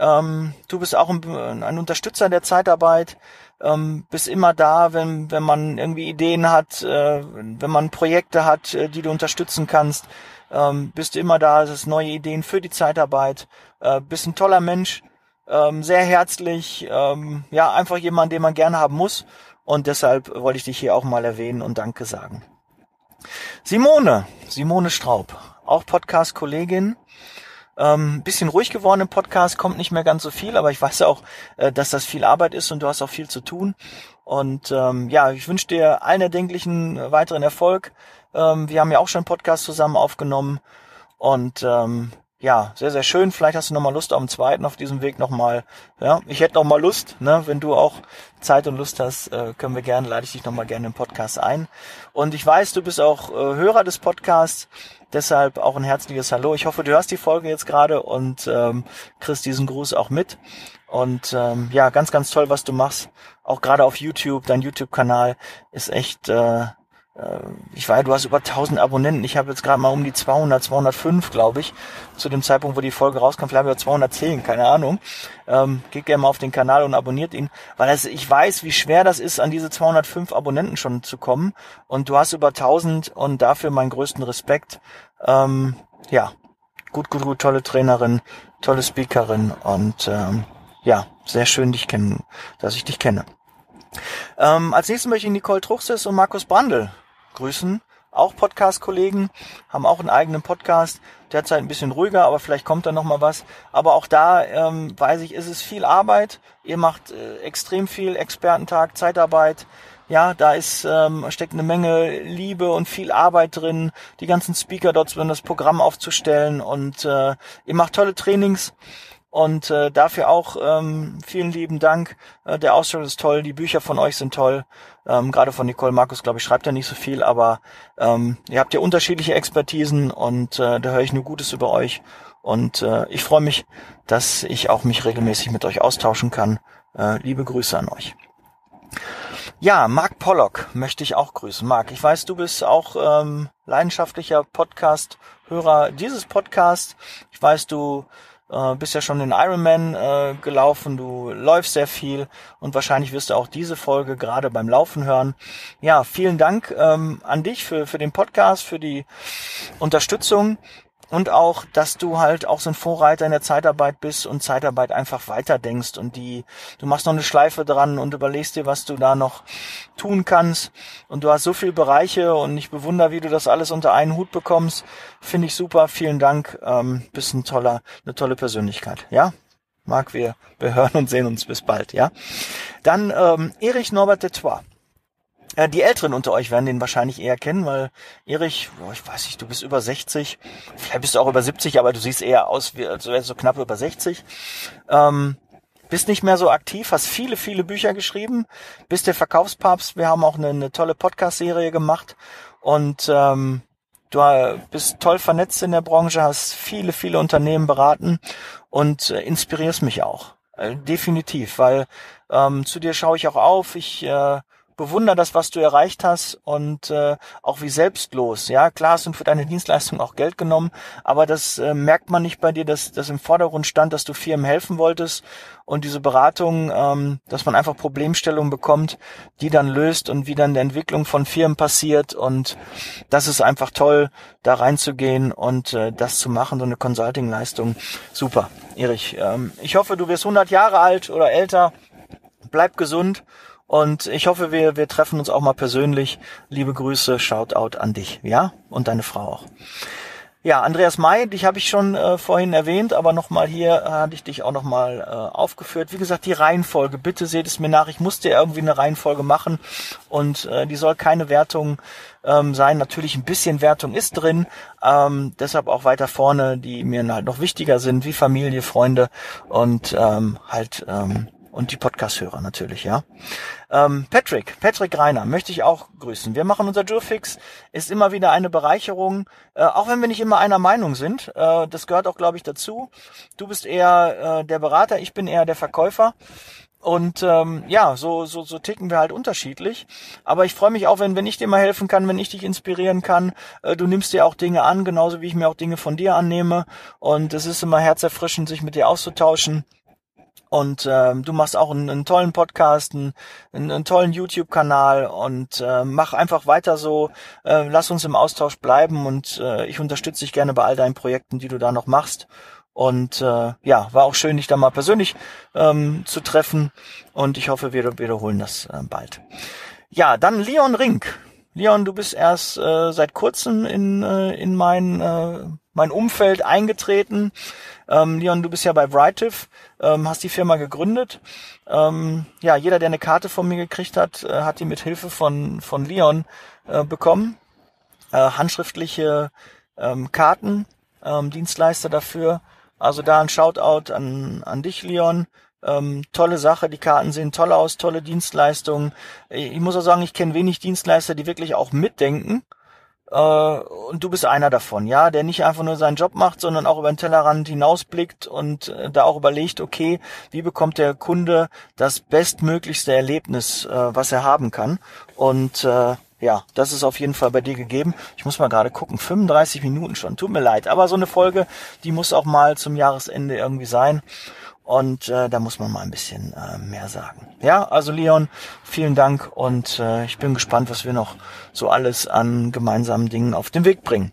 Ähm, du bist auch ein, ein, Unterstützer der Zeitarbeit, ähm, bist immer da, wenn, wenn man irgendwie Ideen hat, äh, wenn man Projekte hat, äh, die du unterstützen kannst. Ähm, bist immer da, es ist neue Ideen für die Zeitarbeit. Äh, bist ein toller Mensch, ähm, sehr herzlich, ähm, ja, einfach jemand, den man gerne haben muss. Und deshalb wollte ich dich hier auch mal erwähnen und Danke sagen. Simone, Simone Straub, auch Podcast-Kollegin, ähm, bisschen ruhig geworden im Podcast, kommt nicht mehr ganz so viel, aber ich weiß auch, äh, dass das viel Arbeit ist und du hast auch viel zu tun. Und ähm, ja, ich wünsche dir allen erdenklichen weiteren Erfolg. Ähm, wir haben ja auch schon einen Podcast zusammen aufgenommen und ähm, ja, sehr, sehr schön. Vielleicht hast du nochmal Lust auf den zweiten auf diesem Weg nochmal. Ja, ich hätte nochmal Lust, ne? Wenn du auch Zeit und Lust hast, äh, können wir gerne, lade ich dich nochmal gerne im Podcast ein. Und ich weiß, du bist auch äh, Hörer des Podcasts. Deshalb auch ein herzliches Hallo. Ich hoffe, du hörst die Folge jetzt gerade und ähm, kriegst diesen Gruß auch mit. Und ähm, ja, ganz, ganz toll, was du machst. Auch gerade auf YouTube, dein YouTube-Kanal ist echt äh, ich weiß, du hast über 1000 Abonnenten. Ich habe jetzt gerade mal um die 200, 205, glaube ich, zu dem Zeitpunkt, wo die Folge rauskam. Vielleicht über 210, keine Ahnung. Ähm, geht gerne mal auf den Kanal und abonniert ihn, weil das, ich weiß, wie schwer das ist, an diese 205 Abonnenten schon zu kommen. Und du hast über 1000 und dafür meinen größten Respekt. Ähm, ja, gut, gut, gut, tolle Trainerin, tolle Speakerin und ähm, ja, sehr schön dich kennen, dass ich dich kenne. Ähm, als nächstes möchte ich Nicole Truchses und Markus Brandl grüßen. Auch Podcast-Kollegen, haben auch einen eigenen Podcast. Derzeit ein bisschen ruhiger, aber vielleicht kommt da noch mal was. Aber auch da ähm, weiß ich, ist es viel Arbeit. Ihr macht äh, extrem viel Expertentag, Zeitarbeit. Ja, da ist ähm, steckt eine Menge Liebe und viel Arbeit drin, die ganzen Speaker dort, das Programm aufzustellen und äh, ihr macht tolle Trainings. Und äh, dafür auch ähm, vielen lieben Dank. Äh, der Austausch ist toll, die Bücher von euch sind toll. Ähm, Gerade von Nicole Markus, glaube ich, schreibt er nicht so viel, aber ähm, ihr habt ja unterschiedliche Expertisen und äh, da höre ich nur Gutes über euch. Und äh, ich freue mich, dass ich auch mich regelmäßig mit euch austauschen kann. Äh, liebe Grüße an euch. Ja, Mark Pollock möchte ich auch grüßen. Mark, ich weiß, du bist auch ähm, leidenschaftlicher Podcast-Hörer dieses Podcasts. Ich weiß, du äh, bist ja schon den Ironman äh, gelaufen, du läufst sehr viel und wahrscheinlich wirst du auch diese Folge gerade beim Laufen hören. Ja, vielen Dank ähm, an dich für, für den Podcast, für die Unterstützung und auch, dass du halt auch so ein Vorreiter in der Zeitarbeit bist und Zeitarbeit einfach weiterdenkst und die, du machst noch eine Schleife dran und überlegst dir, was du da noch tun kannst und du hast so viele Bereiche und ich bewundere, wie du das alles unter einen Hut bekommst. Finde ich super. Vielen Dank. Ähm, bist ein toller, eine tolle Persönlichkeit. Ja? Marc, wir, wir hören und sehen uns bis bald, ja? Dann ähm, Erich Norbert de Trois. Äh, die Älteren unter euch werden den wahrscheinlich eher kennen, weil Erich, oh, ich weiß nicht, du bist über 60, vielleicht bist du auch über 70, aber du siehst eher aus wie also so knapp über 60. Ähm, bist nicht mehr so aktiv, hast viele, viele Bücher geschrieben, bist der Verkaufspapst. Wir haben auch eine, eine tolle Podcast-Serie gemacht und ähm, du bist toll vernetzt in der Branche, hast viele, viele Unternehmen beraten und äh, inspirierst mich auch. Äh, definitiv, weil ähm, zu dir schaue ich auch auf. Ich äh, bewundere das, was du erreicht hast und äh, auch wie selbstlos. Ja, klar hast du für deine Dienstleistung auch Geld genommen, aber das äh, merkt man nicht bei dir, dass das im Vordergrund stand, dass du Firmen helfen wolltest und diese Beratung, ähm, dass man einfach Problemstellungen bekommt, die dann löst und wie dann die Entwicklung von Firmen passiert und das ist einfach toll, da reinzugehen und äh, das zu machen, so eine Consulting-Leistung. Super, Erich. Ähm, ich hoffe, du wirst 100 Jahre alt oder älter. Bleib gesund und ich hoffe, wir, wir treffen uns auch mal persönlich. Liebe Grüße, Shoutout an dich, ja? Und deine Frau auch. Ja, Andreas May, dich habe ich schon äh, vorhin erwähnt, aber nochmal hier äh, hatte ich dich auch nochmal äh, aufgeführt. Wie gesagt, die Reihenfolge, bitte seht es mir nach. Ich musste irgendwie eine Reihenfolge machen und äh, die soll keine Wertung ähm, sein. Natürlich ein bisschen Wertung ist drin, ähm, deshalb auch weiter vorne, die mir halt noch wichtiger sind, wie Familie, Freunde und ähm, halt ähm, und die Podcast-Hörer natürlich, ja. Ähm, Patrick, Patrick Reiner möchte ich auch grüßen. Wir machen unser Jurfix, ist immer wieder eine Bereicherung, äh, auch wenn wir nicht immer einer Meinung sind. Äh, das gehört auch, glaube ich, dazu. Du bist eher äh, der Berater, ich bin eher der Verkäufer. Und ähm, ja, so, so, so ticken wir halt unterschiedlich. Aber ich freue mich auch, wenn, wenn ich dir mal helfen kann, wenn ich dich inspirieren kann. Äh, du nimmst dir auch Dinge an, genauso wie ich mir auch Dinge von dir annehme. Und es ist immer herzerfrischend, sich mit dir auszutauschen. Und ähm, du machst auch einen, einen tollen Podcast, einen, einen tollen YouTube-Kanal und äh, mach einfach weiter so. Äh, lass uns im Austausch bleiben und äh, ich unterstütze dich gerne bei all deinen Projekten, die du da noch machst. Und äh, ja, war auch schön, dich da mal persönlich ähm, zu treffen und ich hoffe, wir wiederholen das äh, bald. Ja, dann Leon Rink. Leon, du bist erst äh, seit kurzem in, äh, in mein, äh, mein Umfeld eingetreten. Ähm, Leon, du bist ja bei Brightif, ähm, hast die Firma gegründet. Ähm, ja, jeder, der eine Karte von mir gekriegt hat, äh, hat die mit Hilfe von, von Leon äh, bekommen. Äh, handschriftliche ähm, Karten, ähm, Dienstleister dafür. Also da ein Shoutout an, an dich, Leon. Ähm, tolle Sache, die Karten sehen toll aus, tolle Dienstleistungen. Ich muss auch sagen, ich kenne wenig Dienstleister, die wirklich auch mitdenken äh, und du bist einer davon, ja, der nicht einfach nur seinen Job macht, sondern auch über den Tellerrand hinausblickt und äh, da auch überlegt, okay, wie bekommt der Kunde das bestmöglichste Erlebnis, äh, was er haben kann. Und äh, ja, das ist auf jeden Fall bei dir gegeben. Ich muss mal gerade gucken, 35 Minuten schon. Tut mir leid, aber so eine Folge, die muss auch mal zum Jahresende irgendwie sein. Und äh, da muss man mal ein bisschen äh, mehr sagen. Ja, also Leon, vielen Dank und äh, ich bin gespannt, was wir noch so alles an gemeinsamen Dingen auf den Weg bringen.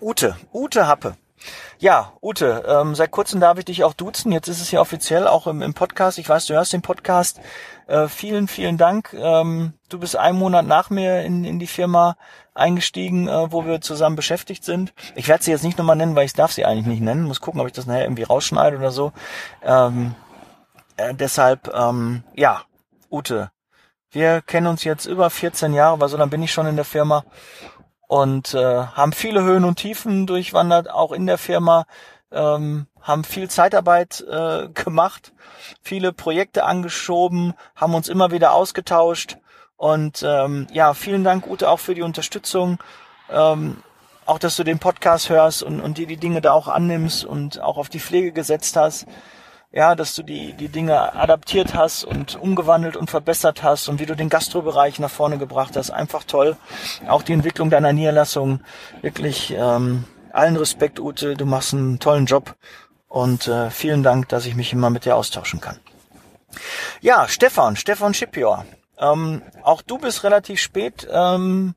Ute, Ute Happe. Ja, Ute, ähm, seit kurzem darf ich dich auch duzen. Jetzt ist es ja offiziell auch im, im Podcast. Ich weiß, du hörst den Podcast. Äh, vielen, vielen Dank. Ähm, du bist einen Monat nach mir in, in die Firma eingestiegen, äh, wo wir zusammen beschäftigt sind. Ich werde sie jetzt nicht nochmal nennen, weil ich darf sie eigentlich nicht nennen. Muss gucken, ob ich das nachher irgendwie rausschneide oder so. Ähm, äh, deshalb, ähm, ja, Ute, wir kennen uns jetzt über 14 Jahre, weil so dann bin ich schon in der Firma und äh, haben viele Höhen und Tiefen durchwandert, auch in der Firma, ähm, haben viel Zeitarbeit äh, gemacht, viele Projekte angeschoben, haben uns immer wieder ausgetauscht und ähm, ja, vielen Dank Ute auch für die Unterstützung, ähm, auch dass du den Podcast hörst und, und dir die Dinge da auch annimmst und auch auf die Pflege gesetzt hast ja, dass du die, die Dinge adaptiert hast und umgewandelt und verbessert hast und wie du den Gastrobereich nach vorne gebracht hast. Einfach toll. Auch die Entwicklung deiner Niederlassung. Wirklich ähm, allen Respekt, Ute. Du machst einen tollen Job. Und äh, vielen Dank, dass ich mich immer mit dir austauschen kann. Ja, Stefan, Stefan Schipior. Ähm, auch du bist relativ spät, ähm,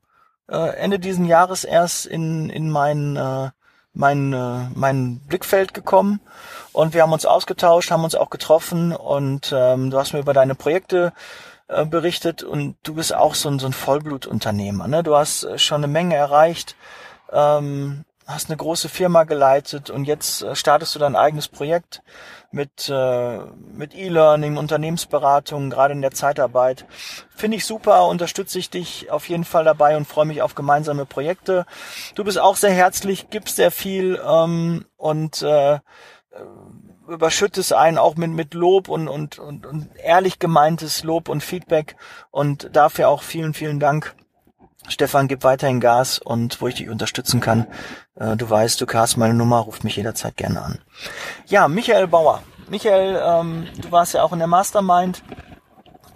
äh, Ende diesen Jahres erst in, in mein, äh, mein, äh, mein Blickfeld gekommen und wir haben uns ausgetauscht, haben uns auch getroffen und ähm, du hast mir über deine Projekte äh, berichtet und du bist auch so ein, so ein Vollblutunternehmer. Ne? Du hast äh, schon eine Menge erreicht, ähm, hast eine große Firma geleitet und jetzt äh, startest du dein eigenes Projekt mit, äh, mit E-Learning, Unternehmensberatung, gerade in der Zeitarbeit. Finde ich super, unterstütze ich dich auf jeden Fall dabei und freue mich auf gemeinsame Projekte. Du bist auch sehr herzlich, gibst sehr viel ähm, und äh, überschüttest einen auch mit, mit Lob und, und, und, und ehrlich gemeintes Lob und Feedback und dafür auch vielen, vielen Dank. Stefan, gib weiterhin Gas und wo ich dich unterstützen kann. Äh, du weißt, du hast meine Nummer, ruf mich jederzeit gerne an. Ja, Michael Bauer. Michael, ähm, du warst ja auch in der Mastermind.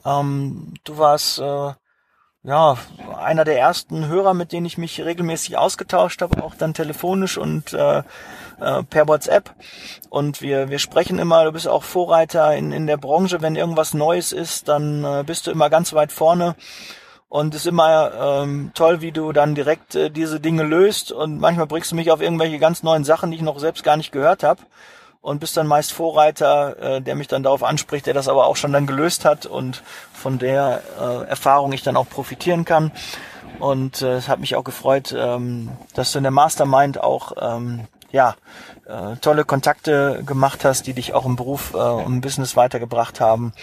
Ähm, du warst äh, ja einer der ersten Hörer, mit denen ich mich regelmäßig ausgetauscht habe, auch dann telefonisch und äh, äh, per WhatsApp. Und wir, wir sprechen immer, du bist auch Vorreiter in, in der Branche. Wenn irgendwas Neues ist, dann äh, bist du immer ganz weit vorne. Und ist immer ähm, toll, wie du dann direkt äh, diese Dinge löst. Und manchmal bringst du mich auf irgendwelche ganz neuen Sachen, die ich noch selbst gar nicht gehört habe. Und bist dann meist Vorreiter, äh, der mich dann darauf anspricht, der das aber auch schon dann gelöst hat und von der äh, Erfahrung ich dann auch profitieren kann. Und äh, es hat mich auch gefreut, ähm, dass du in der Mastermind auch ähm, ja, äh, tolle Kontakte gemacht hast, die dich auch im Beruf äh, und im Business weitergebracht haben.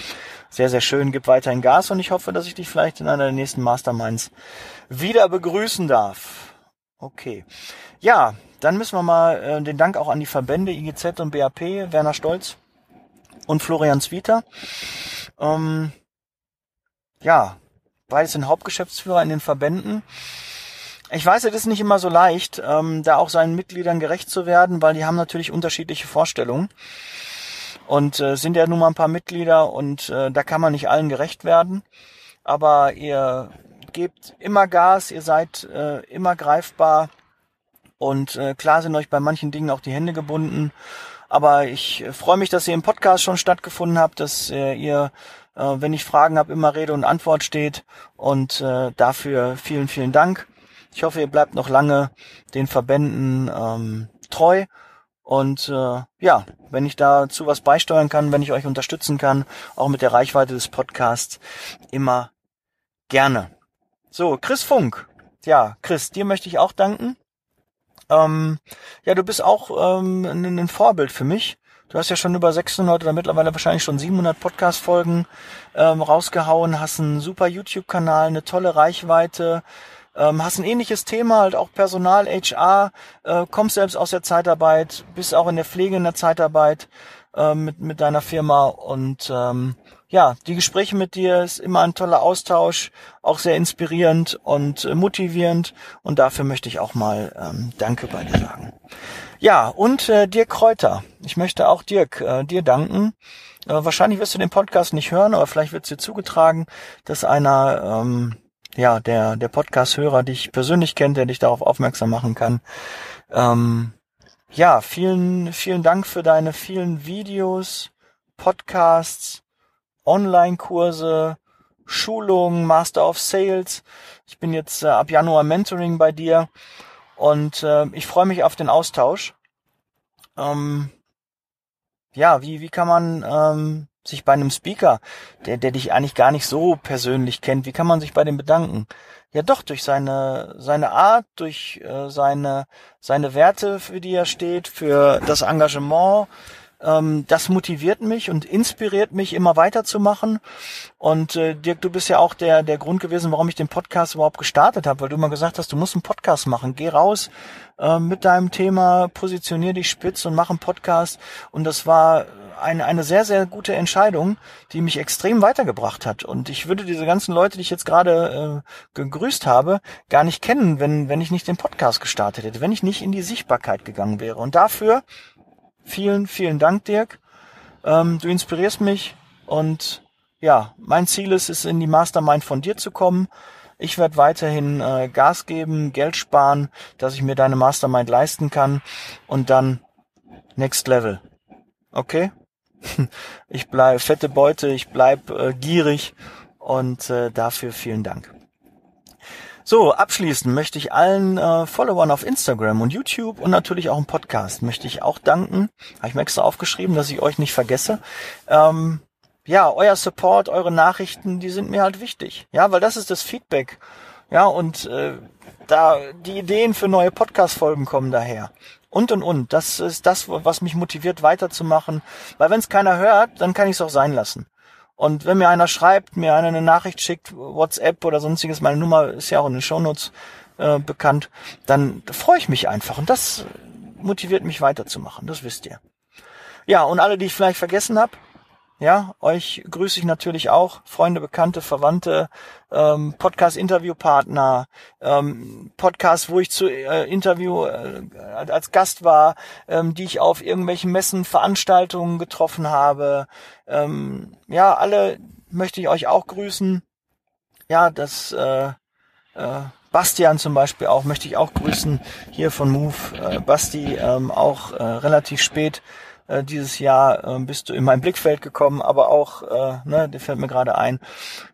Sehr, sehr schön. Gib weiterhin Gas und ich hoffe, dass ich dich vielleicht in einer der nächsten Masterminds wieder begrüßen darf. Okay. Ja, dann müssen wir mal äh, den Dank auch an die Verbände IGZ und BAP, Werner Stolz und Florian Zwieter. Ähm, ja, beides sind Hauptgeschäftsführer in den Verbänden. Ich weiß, es ist nicht immer so leicht, ähm, da auch seinen Mitgliedern gerecht zu werden, weil die haben natürlich unterschiedliche Vorstellungen. Und äh, sind ja nun mal ein paar Mitglieder und äh, da kann man nicht allen gerecht werden. Aber ihr gebt immer Gas, ihr seid äh, immer greifbar und äh, klar sind euch bei manchen Dingen auch die Hände gebunden. Aber ich äh, freue mich, dass ihr im Podcast schon stattgefunden habt, dass äh, ihr, äh, wenn ich Fragen habe, immer Rede und Antwort steht. Und äh, dafür vielen, vielen Dank. Ich hoffe, ihr bleibt noch lange den Verbänden ähm, treu. Und äh, ja, wenn ich dazu was beisteuern kann, wenn ich euch unterstützen kann, auch mit der Reichweite des Podcasts, immer gerne. So, Chris Funk. Ja, Chris, dir möchte ich auch danken. Ähm, ja, du bist auch ähm, ein, Vorbild für mich. Du hast ja schon über 600 oder mittlerweile wahrscheinlich schon 700 Podcast-Folgen ähm, rausgehauen, hast einen super YouTube-Kanal, eine tolle Reichweite, ähm, hast ein ähnliches Thema, halt auch Personal, HR, äh, kommst selbst aus der Zeitarbeit, bist auch in der Pflege in der Zeitarbeit äh, mit, mit deiner Firma und ähm, ja, die Gespräche mit dir ist immer ein toller Austausch, auch sehr inspirierend und äh, motivierend und dafür möchte ich auch mal ähm, Danke bei dir sagen. Ja, und äh, Dirk Kräuter. Ich möchte auch Dirk, äh, dir danken. Äh, wahrscheinlich wirst du den Podcast nicht hören, aber vielleicht wird es dir zugetragen, dass einer ähm, ja, der, der Podcast-Hörer dich persönlich kennt, der dich darauf aufmerksam machen kann. Ähm, ja, vielen, vielen Dank für deine vielen Videos, Podcasts, Online-Kurse, Schulungen, Master of Sales. Ich bin jetzt äh, ab Januar Mentoring bei dir und äh, ich freue mich auf den Austausch. Ähm, ja, wie, wie kann man ähm, sich bei einem Speaker, der, der dich eigentlich gar nicht so persönlich kennt, wie kann man sich bei dem bedanken? Ja doch, durch seine, seine Art, durch äh, seine, seine Werte, für die er steht, für das Engagement, ähm, das motiviert mich und inspiriert mich, immer weiterzumachen. Und äh, Dirk, du bist ja auch der, der Grund gewesen, warum ich den Podcast überhaupt gestartet habe, weil du immer gesagt hast, du musst einen Podcast machen. Geh raus äh, mit deinem Thema, positionier dich spitz und mach einen Podcast. Und das war eine, eine sehr, sehr gute Entscheidung, die mich extrem weitergebracht hat. Und ich würde diese ganzen Leute, die ich jetzt gerade äh, gegrüßt habe, gar nicht kennen, wenn, wenn ich nicht den Podcast gestartet hätte, wenn ich nicht in die Sichtbarkeit gegangen wäre. Und dafür Vielen, vielen Dank, Dirk. Ähm, du inspirierst mich und ja, mein Ziel ist es, in die Mastermind von dir zu kommen. Ich werde weiterhin äh, Gas geben, Geld sparen, dass ich mir deine Mastermind leisten kann und dann Next Level. Okay? Ich bleib fette Beute, ich bleib äh, gierig und äh, dafür vielen Dank. So, abschließend möchte ich allen äh, Followern auf Instagram und YouTube und natürlich auch im Podcast möchte ich auch danken. Habe ich mir extra aufgeschrieben, dass ich euch nicht vergesse. Ähm, ja, euer Support, eure Nachrichten, die sind mir halt wichtig. Ja, weil das ist das Feedback. Ja, und äh, da die Ideen für neue Podcast-Folgen kommen daher. Und und und. Das ist das, was mich motiviert, weiterzumachen. Weil wenn es keiner hört, dann kann ich es auch sein lassen. Und wenn mir einer schreibt, mir einer eine Nachricht schickt, WhatsApp oder sonstiges, meine Nummer ist ja auch in den Shownotes äh, bekannt, dann freue ich mich einfach. Und das motiviert mich weiterzumachen, das wisst ihr. Ja, und alle, die ich vielleicht vergessen habe, ja, euch grüße ich natürlich auch, Freunde, Bekannte, Verwandte, ähm, Podcast-Interviewpartner, ähm, Podcast, wo ich zu äh, Interview äh, als Gast war, ähm, die ich auf irgendwelchen Messen, Veranstaltungen getroffen habe. Ähm, ja, alle möchte ich euch auch grüßen. Ja, das äh, äh, Bastian zum Beispiel auch möchte ich auch grüßen hier von Move. Äh, Basti ähm, auch äh, relativ spät äh, dieses Jahr äh, bist du in mein Blickfeld gekommen, aber auch, äh, ne, der fällt mir gerade ein,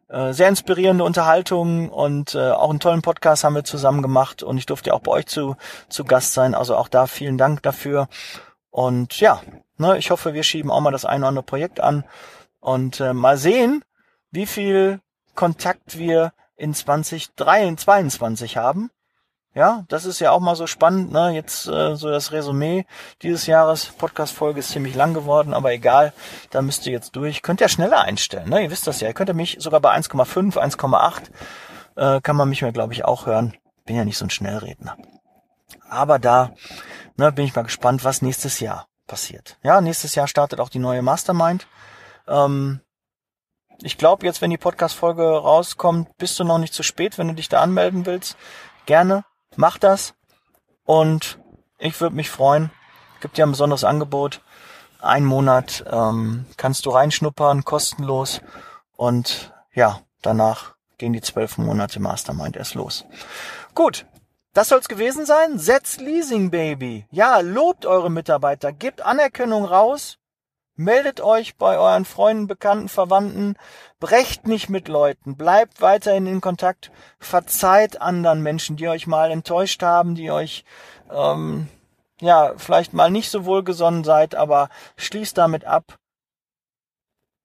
äh, sehr inspirierende Unterhaltung und äh, auch einen tollen Podcast haben wir zusammen gemacht und ich durfte auch bei euch zu, zu Gast sein. Also auch da vielen Dank dafür. Und ja, ne, ich hoffe, wir schieben auch mal das eine oder andere Projekt an und äh, mal sehen, wie viel Kontakt wir in 2022 haben. Ja, das ist ja auch mal so spannend, ne? Jetzt äh, so das Resümee dieses Jahres. Podcast-Folge ist ziemlich lang geworden, aber egal, da müsst ihr jetzt durch. Könnt ihr schneller einstellen, ne? Ihr wisst das ja. Ihr könnt mich sogar bei 1,5, 1,8 äh, kann man mich mir, glaube ich, auch hören. Bin ja nicht so ein Schnellredner. Aber da ne, bin ich mal gespannt, was nächstes Jahr passiert. Ja, nächstes Jahr startet auch die neue Mastermind. Ähm, ich glaube, jetzt, wenn die Podcast-Folge rauskommt, bist du noch nicht zu spät, wenn du dich da anmelden willst. Gerne Mach das und ich würde mich freuen. Gibt ja ein besonderes Angebot. Ein Monat ähm, kannst du reinschnuppern, kostenlos. Und ja, danach gehen die zwölf Monate Mastermind erst los. Gut, das soll's gewesen sein. Setzt Leasing, Baby. Ja, lobt eure Mitarbeiter, gebt Anerkennung raus Meldet euch bei euren Freunden, Bekannten, Verwandten, brecht nicht mit Leuten, bleibt weiterhin in Kontakt, verzeiht anderen Menschen, die euch mal enttäuscht haben, die euch ähm, ja vielleicht mal nicht so wohlgesonnen seid, aber schließt damit ab.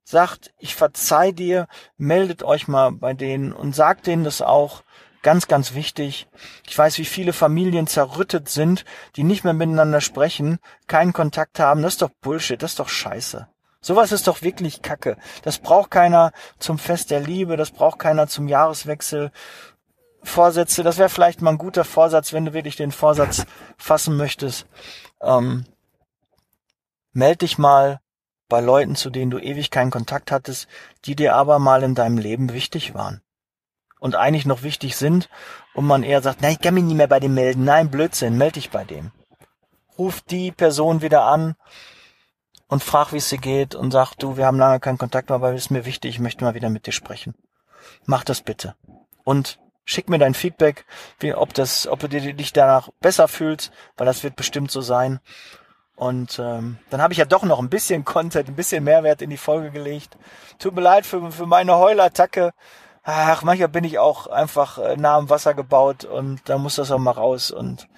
Sagt, ich verzeih dir, meldet euch mal bei denen und sagt denen das auch. Ganz, ganz wichtig. Ich weiß, wie viele Familien zerrüttet sind, die nicht mehr miteinander sprechen, keinen Kontakt haben. Das ist doch Bullshit, das ist doch scheiße. Sowas ist doch wirklich Kacke. Das braucht keiner zum Fest der Liebe, das braucht keiner zum Jahreswechsel. Vorsätze, das wäre vielleicht mal ein guter Vorsatz, wenn du wirklich den Vorsatz fassen möchtest. Ähm, meld dich mal bei Leuten, zu denen du ewig keinen Kontakt hattest, die dir aber mal in deinem Leben wichtig waren und eigentlich noch wichtig sind und man eher sagt, nein, ich kann mich nicht mehr bei dem melden. Nein, Blödsinn, melde dich bei dem. Ruf die Person wieder an und frag, wie es dir geht und sag, du, wir haben lange keinen Kontakt mehr, aber es ist mir wichtig, ich möchte mal wieder mit dir sprechen. Mach das bitte. und schick mir dein Feedback, wie, ob das, ob du dich danach besser fühlst, weil das wird bestimmt so sein. Und ähm, dann habe ich ja doch noch ein bisschen Content, ein bisschen Mehrwert in die Folge gelegt. Tut mir leid für, für meine Heulattacke. Ach, manchmal bin ich auch einfach äh, nah am Wasser gebaut und da muss das auch mal raus. Und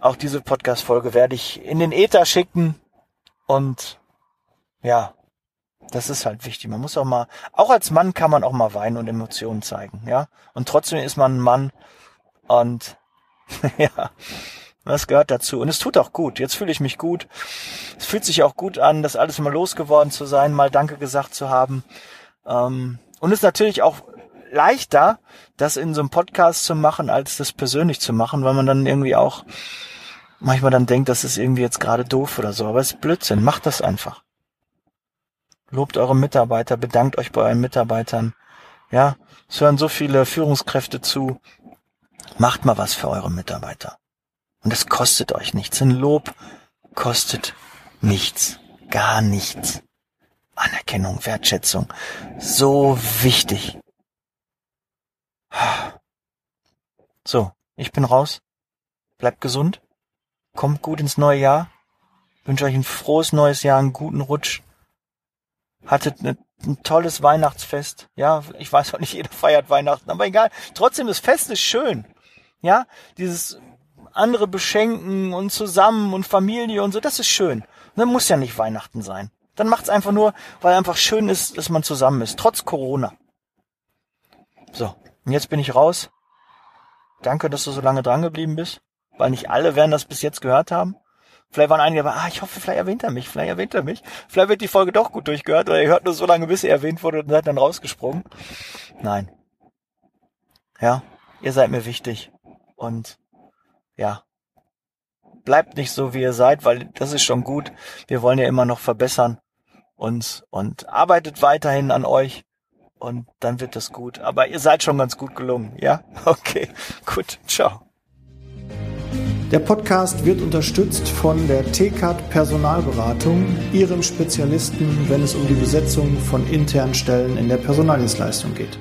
auch diese Podcast-Folge werde ich in den Äther schicken. Und ja, das ist halt wichtig. Man muss auch mal, auch als Mann kann man auch mal weinen und Emotionen zeigen, ja. Und trotzdem ist man ein Mann. Und ja, das gehört dazu. Und es tut auch gut. Jetzt fühle ich mich gut. Es fühlt sich auch gut an, das alles mal losgeworden zu sein, mal Danke gesagt zu haben. Ähm, und es ist natürlich auch leichter, das in so einem Podcast zu machen, als das persönlich zu machen, weil man dann irgendwie auch manchmal dann denkt, das ist irgendwie jetzt gerade doof oder so. Aber es ist Blödsinn. Macht das einfach. Lobt eure Mitarbeiter, bedankt euch bei euren Mitarbeitern. Ja, es hören so viele Führungskräfte zu. Macht mal was für eure Mitarbeiter. Und es kostet euch nichts. Ein Lob kostet nichts. Gar nichts. Anerkennung, Wertschätzung. So wichtig. So, ich bin raus. Bleibt gesund. Kommt gut ins neue Jahr. Wünsche euch ein frohes neues Jahr, einen guten Rutsch. Hattet eine, ein tolles Weihnachtsfest. Ja, ich weiß auch nicht, jeder feiert Weihnachten, aber egal. Trotzdem, das Fest ist schön. Ja, dieses andere beschenken und zusammen und Familie und so, das ist schön. Das muss ja nicht Weihnachten sein. Dann macht's einfach nur, weil einfach schön ist, dass man zusammen ist, trotz Corona. So, und jetzt bin ich raus. Danke, dass du so lange dran geblieben bist, weil nicht alle werden das bis jetzt gehört haben. Vielleicht waren einige, aber ah, ich hoffe, vielleicht erwähnt er mich, vielleicht erwähnt er mich. Vielleicht wird die Folge doch gut durchgehört oder ihr hört nur so lange, bis er erwähnt wurde und seid dann rausgesprungen. Nein. Ja, ihr seid mir wichtig. Und ja, bleibt nicht so, wie ihr seid, weil das ist schon gut. Wir wollen ja immer noch verbessern uns und arbeitet weiterhin an euch und dann wird das gut. Aber ihr seid schon ganz gut gelungen, ja? Okay, gut, ciao. Der Podcast wird unterstützt von der TCAT Personalberatung, ihrem Spezialisten, wenn es um die Besetzung von internen Stellen in der Personaldienstleistung geht.